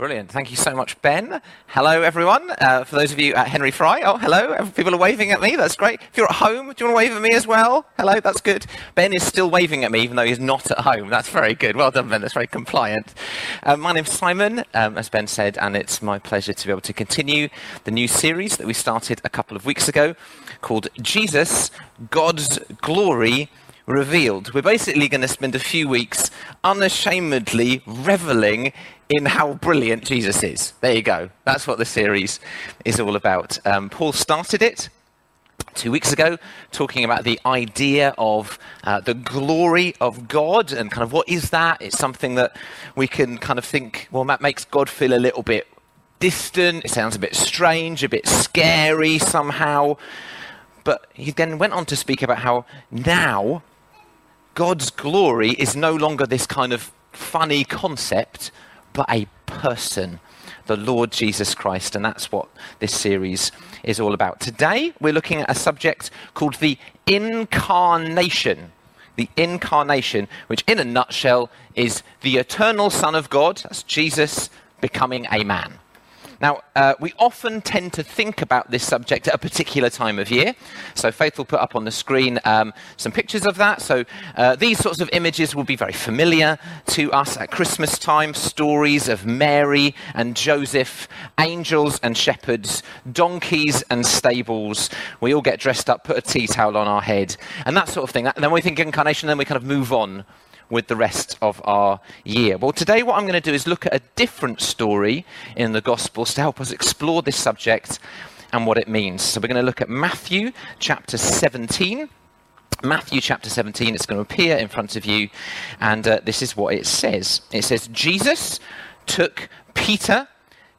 Brilliant. Thank you so much, Ben. Hello, everyone. Uh, for those of you at Henry Fry, oh, hello. People are waving at me. That's great. If you're at home, do you want to wave at me as well? Hello, that's good. Ben is still waving at me, even though he's not at home. That's very good. Well done, Ben. That's very compliant. Uh, my name's Simon, um, as Ben said, and it's my pleasure to be able to continue the new series that we started a couple of weeks ago called Jesus, God's Glory revealed. We're basically going to spend a few weeks unashamedly reveling in how brilliant Jesus is. There you go. That's what the series is all about. Um, Paul started it two weeks ago, talking about the idea of uh, the glory of God and kind of what is that? It's something that we can kind of think, well, that makes God feel a little bit distant. It sounds a bit strange, a bit scary somehow. But he then went on to speak about how now God's glory is no longer this kind of funny concept, but a person, the Lord Jesus Christ. And that's what this series is all about. Today, we're looking at a subject called the incarnation. The incarnation, which in a nutshell is the eternal Son of God, that's Jesus, becoming a man. Now, uh, we often tend to think about this subject at a particular time of year. So, Faith will put up on the screen um, some pictures of that. So, uh, these sorts of images will be very familiar to us at Christmas time stories of Mary and Joseph, angels and shepherds, donkeys and stables. We all get dressed up, put a tea towel on our head, and that sort of thing. And then we think incarnation, then we kind of move on with the rest of our year. Well, today, what I'm going to do is look at a different story in the Gospels to help us explore this subject and what it means. So, we're going to look at Matthew chapter 17. Matthew chapter 17, it's going to appear in front of you, and uh, this is what it says. It says, Jesus took Peter,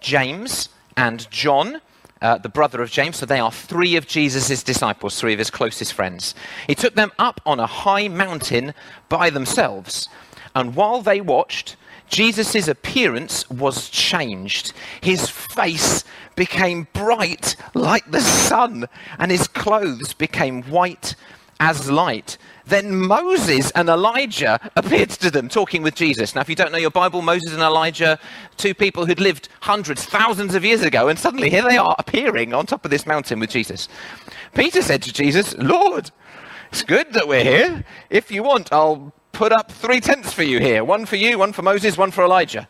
James, and John uh, the brother of James. So they are three of Jesus' disciples, three of his closest friends. He took them up on a high mountain by themselves. And while they watched, Jesus' appearance was changed. His face became bright like the sun, and his clothes became white as light. Then Moses and Elijah appeared to them, talking with Jesus. Now, if you don't know your Bible, Moses and Elijah, two people who'd lived hundreds, thousands of years ago, and suddenly here they are appearing on top of this mountain with Jesus. Peter said to Jesus, Lord, it's good that we're here. If you want, I'll put up three tents for you here one for you, one for Moses, one for Elijah.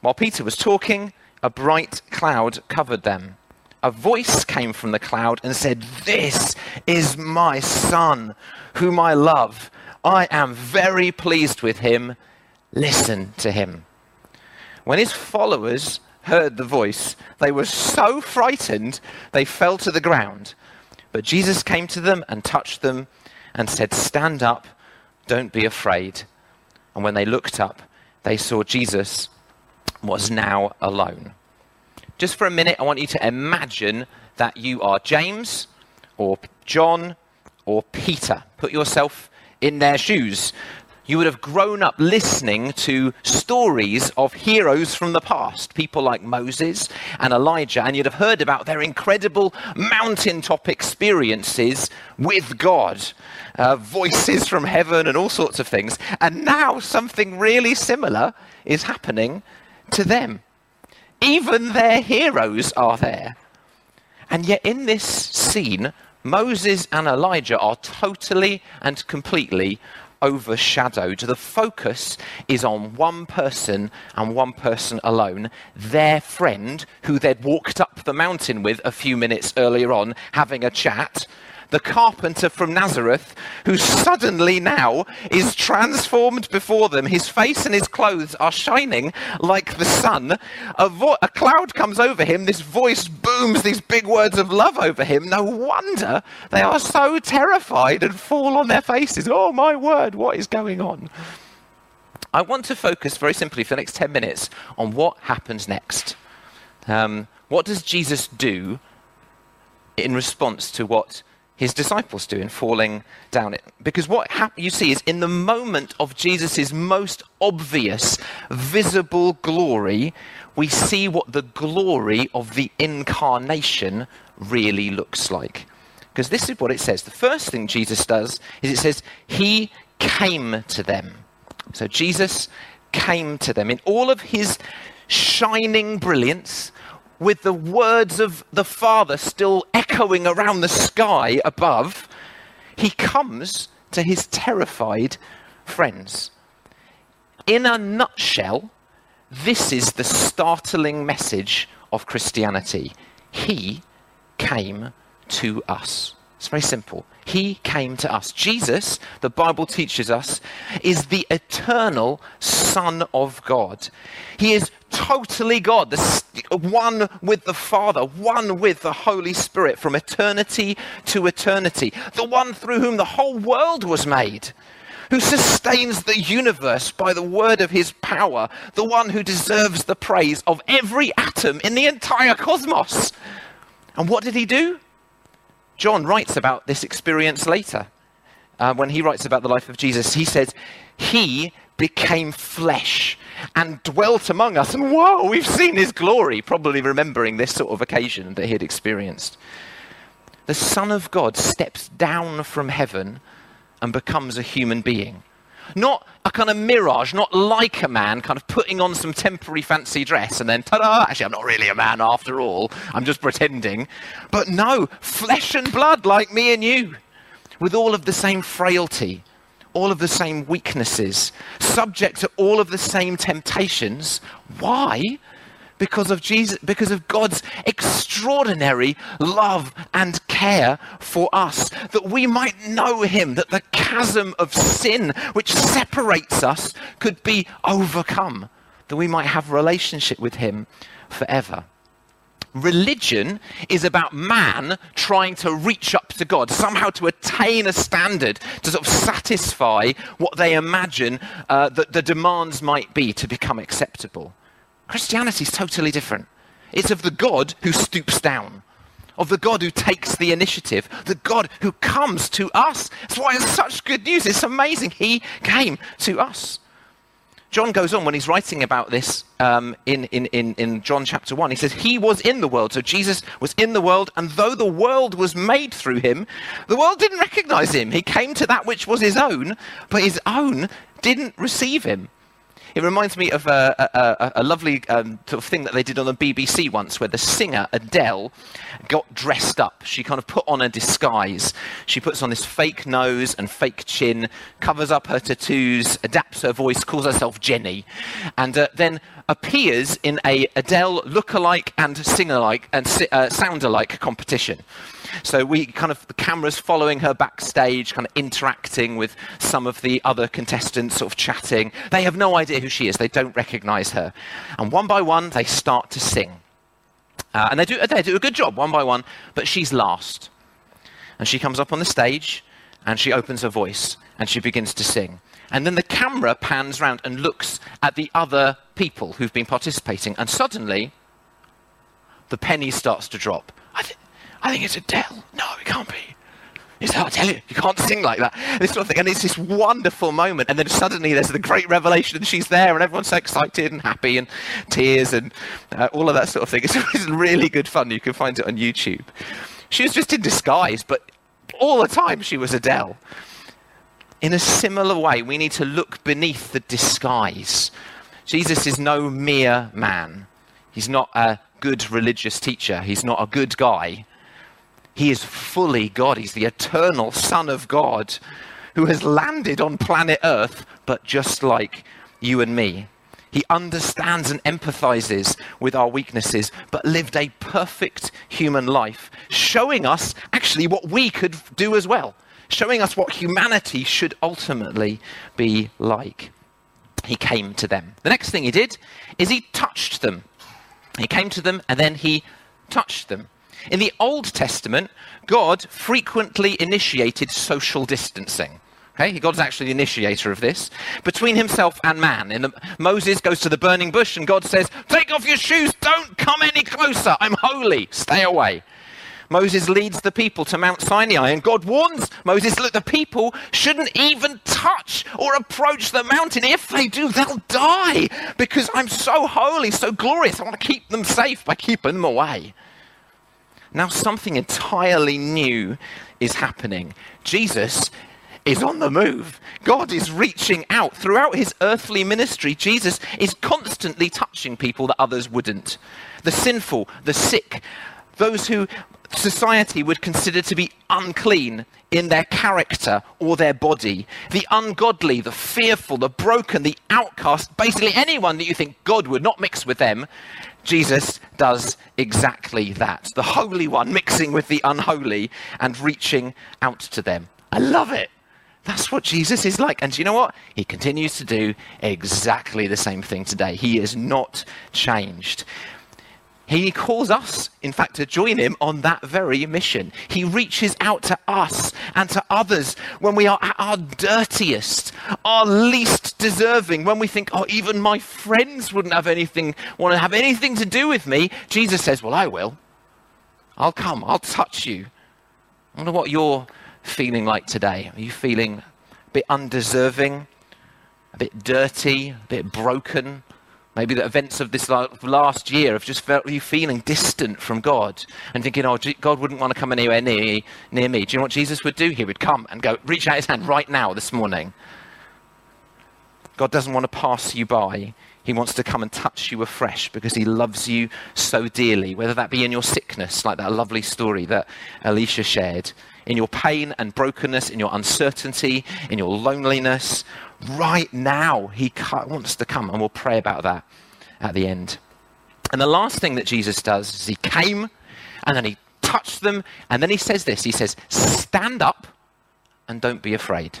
While Peter was talking, a bright cloud covered them a voice came from the cloud and said, This is my son, whom I love. I am very pleased with him. Listen to him. When his followers heard the voice, they were so frightened they fell to the ground. But Jesus came to them and touched them and said, Stand up, don't be afraid. And when they looked up, they saw Jesus was now alone just for a minute, I want you to imagine that you are James or John or Peter. Put yourself in their shoes. You would have grown up listening to stories of heroes from the past, people like Moses and Elijah, and you'd have heard about their incredible mountaintop experiences with God, uh, voices from heaven, and all sorts of things. And now something really similar is happening to them. Even their heroes are there. And yet, in this scene, Moses and Elijah are totally and completely overshadowed. The focus is on one person and one person alone, their friend, who they'd walked up the mountain with a few minutes earlier on, having a chat, the carpenter from Nazareth, who suddenly now is transformed before them. His face and his clothes are shining like the sun. A, vo- a cloud comes over him. This voice booms these big words of love over him. No wonder they are so terrified and fall on their faces. Oh, my word, what is going on? I want to focus very simply for the next 10 minutes on what happens next. Um, what does Jesus do in response to what his disciples do in falling down it. Because what hap- you see is in the moment of Jesus' most obvious, visible glory, we see what the glory of the incarnation really looks like. Because this is what it says. The first thing Jesus does is it says, He came to them. So Jesus came to them. In all of his shining brilliance, with the words of the Father still echoing around the sky above, he comes to his terrified friends. In a nutshell, this is the startling message of Christianity. He came to us. It's very simple. He came to us. Jesus, the Bible teaches us, is the eternal Son of God. He is totally God, the one with the Father, one with the Holy Spirit from eternity to eternity, the one through whom the whole world was made who sustains the universe by the word of his power, the one who deserves the praise of every atom in the entire cosmos. And what did he do? John writes about this experience later. Uh, when he writes about the life of Jesus, he says, He became flesh and dwelt among us. And whoa, we've seen his glory, probably remembering this sort of occasion that he had experienced. The Son of God steps down from heaven and becomes a human being. Not a kind of mirage, not like a man, kind of putting on some temporary fancy dress and then, ta da, actually, I'm not really a man after all. I'm just pretending. But no, flesh and blood like me and you, with all of the same frailty, all of the same weaknesses, subject to all of the same temptations. Why? because of Jesus, because of God's extraordinary love and care for us, that we might know Him, that the chasm of sin which separates us could be overcome, that we might have relationship with Him forever. Religion is about man trying to reach up to God, somehow to attain a standard to sort of satisfy what they imagine uh, that the demands might be to become acceptable. Christianity is totally different. It's of the God who stoops down, of the God who takes the initiative, the God who comes to us. That's why it's such good news. It's amazing. He came to us. John goes on when he's writing about this um, in, in, in, in John chapter 1. He says, He was in the world. So Jesus was in the world, and though the world was made through him, the world didn't recognize him. He came to that which was his own, but his own didn't receive him. It reminds me of a, a, a lovely um, sort of thing that they did on the BBC once, where the singer Adele got dressed up. She kind of put on a disguise. She puts on this fake nose and fake chin, covers up her tattoos, adapts her voice, calls herself Jenny, and uh, then appears in a Adele look-alike and singer-like and uh, sound-alike competition. So we kind of, the camera's following her backstage, kind of interacting with some of the other contestants, sort of chatting. They have no idea who she is, they don't recognize her. And one by one, they start to sing. Uh, and they do, they do a good job, one by one, but she's last. And she comes up on the stage and she opens her voice and she begins to sing. And then the camera pans round and looks at the other people who've been participating. And suddenly, the penny starts to drop. I, think it's Adele. No, it can't be. It's, I tell you, you can't sing like that. This sort of thing. And it's this wonderful moment. And then suddenly there's the great revelation and she's there and everyone's so excited and happy and tears and uh, all of that sort of thing. It's really good fun. You can find it on YouTube. She was just in disguise, but all the time she was Adele. In a similar way, we need to look beneath the disguise. Jesus is no mere man. He's not a good religious teacher. He's not a good guy. He is fully God. He's the eternal Son of God who has landed on planet Earth, but just like you and me. He understands and empathizes with our weaknesses, but lived a perfect human life, showing us actually what we could do as well, showing us what humanity should ultimately be like. He came to them. The next thing he did is he touched them. He came to them and then he touched them. In the Old Testament, God frequently initiated social distancing. Okay, God's actually the initiator of this between himself and man. Moses goes to the burning bush and God says, Take off your shoes, don't come any closer. I'm holy, stay away. Moses leads the people to Mount Sinai, and God warns Moses, Look, the people shouldn't even touch or approach the mountain. If they do, they'll die because I'm so holy, so glorious. I want to keep them safe by keeping them away. Now, something entirely new is happening. Jesus is on the move. God is reaching out. Throughout his earthly ministry, Jesus is constantly touching people that others wouldn't. The sinful, the sick, those who society would consider to be unclean in their character or their body, the ungodly, the fearful, the broken, the outcast, basically anyone that you think God would not mix with them, Jesus does exactly that. The Holy One mixing with the unholy and reaching out to them. I love it. That's what Jesus is like. And you know what? He continues to do exactly the same thing today. He is not changed. He calls us, in fact, to join him on that very mission. He reaches out to us and to others when we are at our dirtiest, our least deserving, when we think, oh, even my friends wouldn't have anything, want to have anything to do with me. Jesus says, well, I will. I'll come. I'll touch you. I wonder what you're feeling like today. Are you feeling a bit undeserving, a bit dirty, a bit broken? Maybe the events of this last year have just felt you feeling distant from God and thinking, oh, God wouldn't want to come anywhere near, near me. Do you know what Jesus would do? He would come and go, reach out his hand right now this morning. God doesn't want to pass you by. He wants to come and touch you afresh because he loves you so dearly, whether that be in your sickness, like that lovely story that Alicia shared, in your pain and brokenness, in your uncertainty, in your loneliness, right now. He wants to come, and we'll pray about that at the end. And the last thing that Jesus does is he came and then he touched them, and then he says this He says, Stand up and don't be afraid.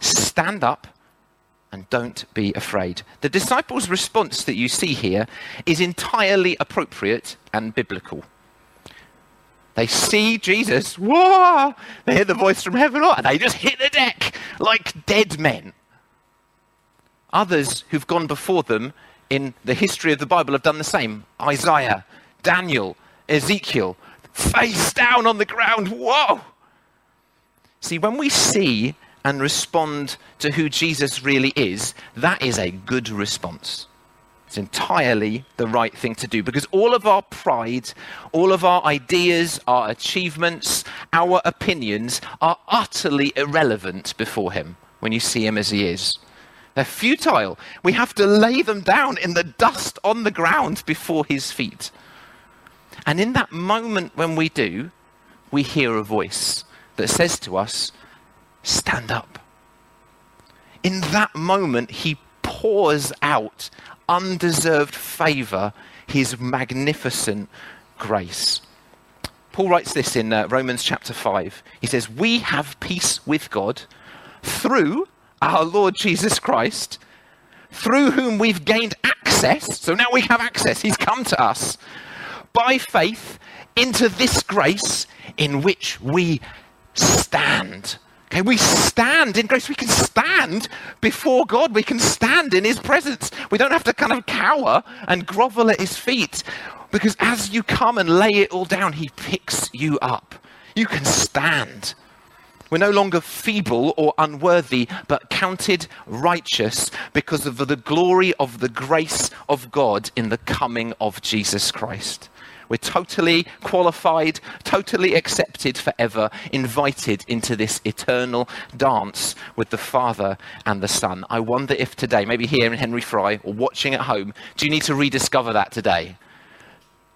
Stand up and don't be afraid. The disciples' response that you see here is entirely appropriate and biblical. They see Jesus, whoa! They hear the voice from heaven, and they just hit the deck like dead men. Others who've gone before them in the history of the Bible have done the same. Isaiah, Daniel, Ezekiel, face down on the ground. Whoa! See, when we see and respond to who Jesus really is, that is a good response. It's entirely the right thing to do because all of our pride, all of our ideas, our achievements, our opinions are utterly irrelevant before Him when you see Him as He is. They're futile. We have to lay them down in the dust on the ground before his feet. And in that moment when we do, we hear a voice that says to us, Stand up. In that moment, he pours out undeserved favor, his magnificent grace. Paul writes this in uh, Romans chapter 5. He says, We have peace with God through our Lord Jesus Christ, through whom we've gained access. So now we have access. He's come to us by faith into this grace in which we stand. Okay, we stand in grace. We can stand before God. We can stand in His presence. We don't have to kind of cower and grovel at His feet because as you come and lay it all down, He picks you up. You can stand. We're no longer feeble or unworthy, but counted righteous because of the glory of the grace of God in the coming of Jesus Christ. We're totally qualified, totally accepted forever, invited into this eternal dance with the Father and the Son. I wonder if today, maybe here in Henry Fry or watching at home, do you need to rediscover that today?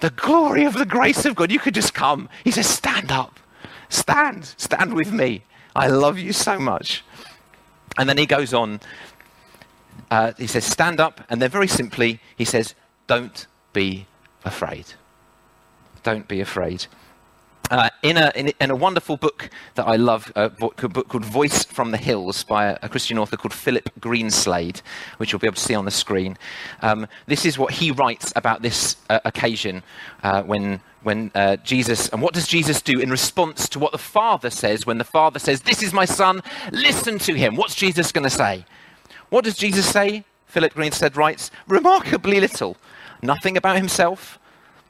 The glory of the grace of God. You could just come. He says, Stand up. Stand, stand with me. I love you so much. And then he goes on. Uh, he says, Stand up. And then very simply, he says, Don't be afraid. Don't be afraid. Uh, in, a, in, in, a wonderful book that I love, a book, book called Voice from the Hills by a, a, Christian author called Philip Greenslade, which you'll be able to see on the screen. Um, this is what he writes about this uh, occasion uh, when, when uh, Jesus, and what does Jesus do in response to what the Father says when the Father says, This is my Son, listen to him. What's Jesus going to say? What does Jesus say? Philip Greenslade writes, Remarkably little. Nothing about himself,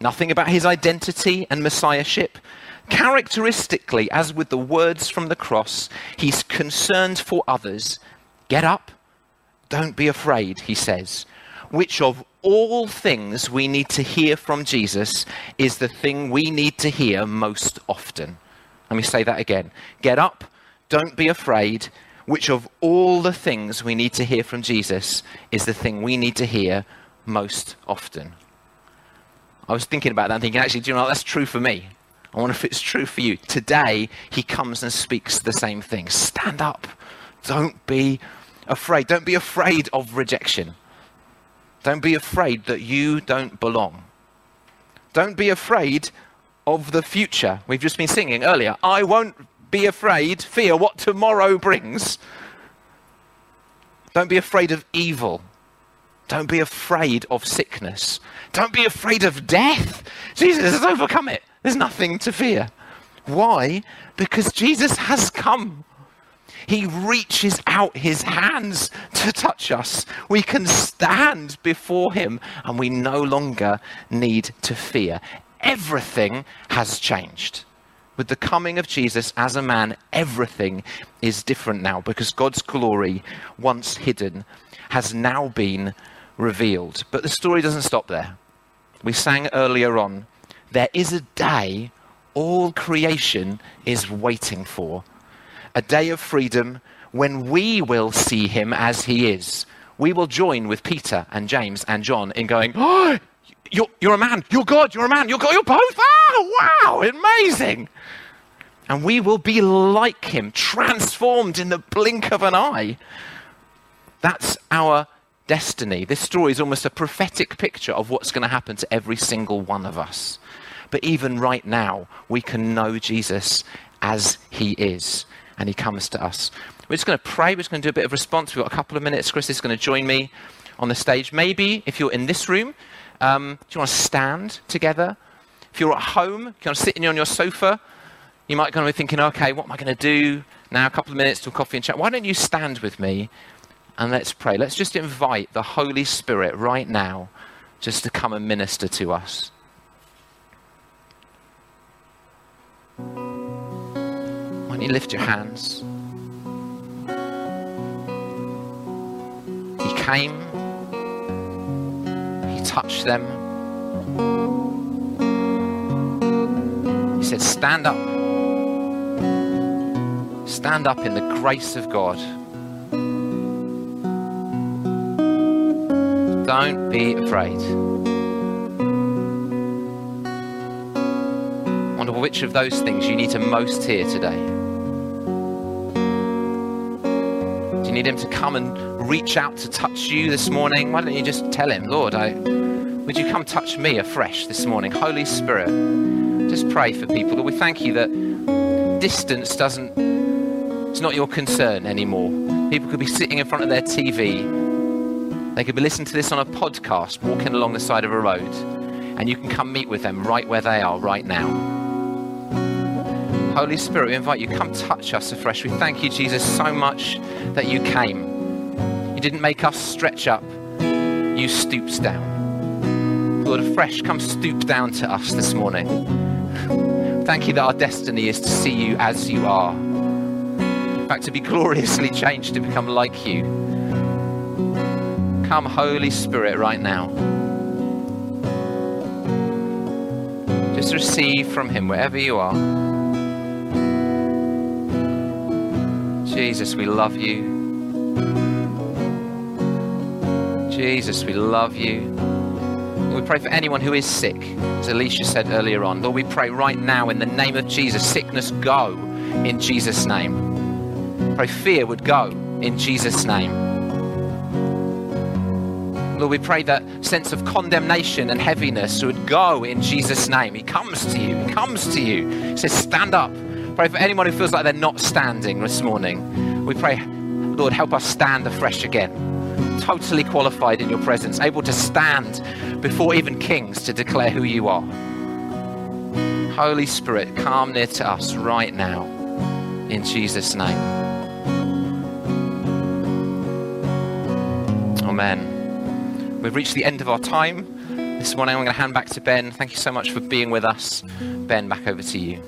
nothing about his identity and messiahship Characteristically, as with the words from the cross, he's concerned for others. Get up, don't be afraid, he says. Which of all things we need to hear from Jesus is the thing we need to hear most often. Let me say that again. Get up, don't be afraid, which of all the things we need to hear from Jesus is the thing we need to hear most often. I was thinking about that and thinking, actually, do you know? That's true for me. I wonder if it's true for you. Today, he comes and speaks the same thing. Stand up. Don't be afraid. Don't be afraid of rejection. Don't be afraid that you don't belong. Don't be afraid of the future. We've just been singing earlier. I won't be afraid, fear what tomorrow brings. Don't be afraid of evil. Don't be afraid of sickness. Don't be afraid of death. Jesus has overcome it. There's nothing to fear. Why? Because Jesus has come. He reaches out his hands to touch us. We can stand before him and we no longer need to fear. Everything has changed. With the coming of Jesus as a man, everything is different now because God's glory, once hidden, has now been revealed. But the story doesn't stop there. We sang earlier on there is a day all creation is waiting for. A day of freedom when we will see him as he is. We will join with Peter and James and John in going, Oh, you're, you're a man, you're God, you're a man, you're God, you're both. Oh, wow, amazing. And we will be like him, transformed in the blink of an eye. That's our destiny. This story is almost a prophetic picture of what's going to happen to every single one of us. But even right now, we can know Jesus as he is, and he comes to us. We're just going to pray. We're just going to do a bit of response. We've got a couple of minutes. Chris is going to join me on the stage. Maybe if you're in this room, um, do you want to stand together? If you're at home, you want to sit on your sofa, you might kind of be thinking, okay, what am I going to do now? A couple of minutes to coffee and chat. Why don't you stand with me and let's pray? Let's just invite the Holy Spirit right now just to come and minister to us. Why don't you lift your hands? He came, He touched them. He said, Stand up. Stand up in the grace of God. Don't be afraid. I wonder which of those things you need to most hear today. Do you need Him to come and reach out to touch you this morning? Why don't you just tell Him, Lord, I, would you come touch me afresh this morning? Holy Spirit, just pray for people. Lord, we thank you that distance doesn't, it's not your concern anymore. People could be sitting in front of their TV. They could be listening to this on a podcast, walking along the side of a road, and you can come meet with them right where they are right now. Holy Spirit, we invite you, come touch us afresh. We thank you, Jesus, so much that you came. You didn't make us stretch up, you stooped down. Lord, afresh, come stoop down to us this morning. Thank you that our destiny is to see you as you are. In fact, to be gloriously changed to become like you. Come, Holy Spirit, right now. Just receive from Him wherever you are. Jesus, we love you. Jesus, we love you. We pray for anyone who is sick, as Alicia said earlier on. Lord, we pray right now in the name of Jesus, sickness go in Jesus' name. Pray fear would go in Jesus' name. Lord, we pray that sense of condemnation and heaviness would go in Jesus' name. He comes to you. He comes to you. He says, Stand up. Pray for anyone who feels like they're not standing this morning. We pray, Lord, help us stand afresh again. Totally qualified in your presence, able to stand before even kings to declare who you are. Holy Spirit, come near to us right now. In Jesus' name. Amen. We've reached the end of our time. This morning I'm going to hand back to Ben. Thank you so much for being with us. Ben, back over to you.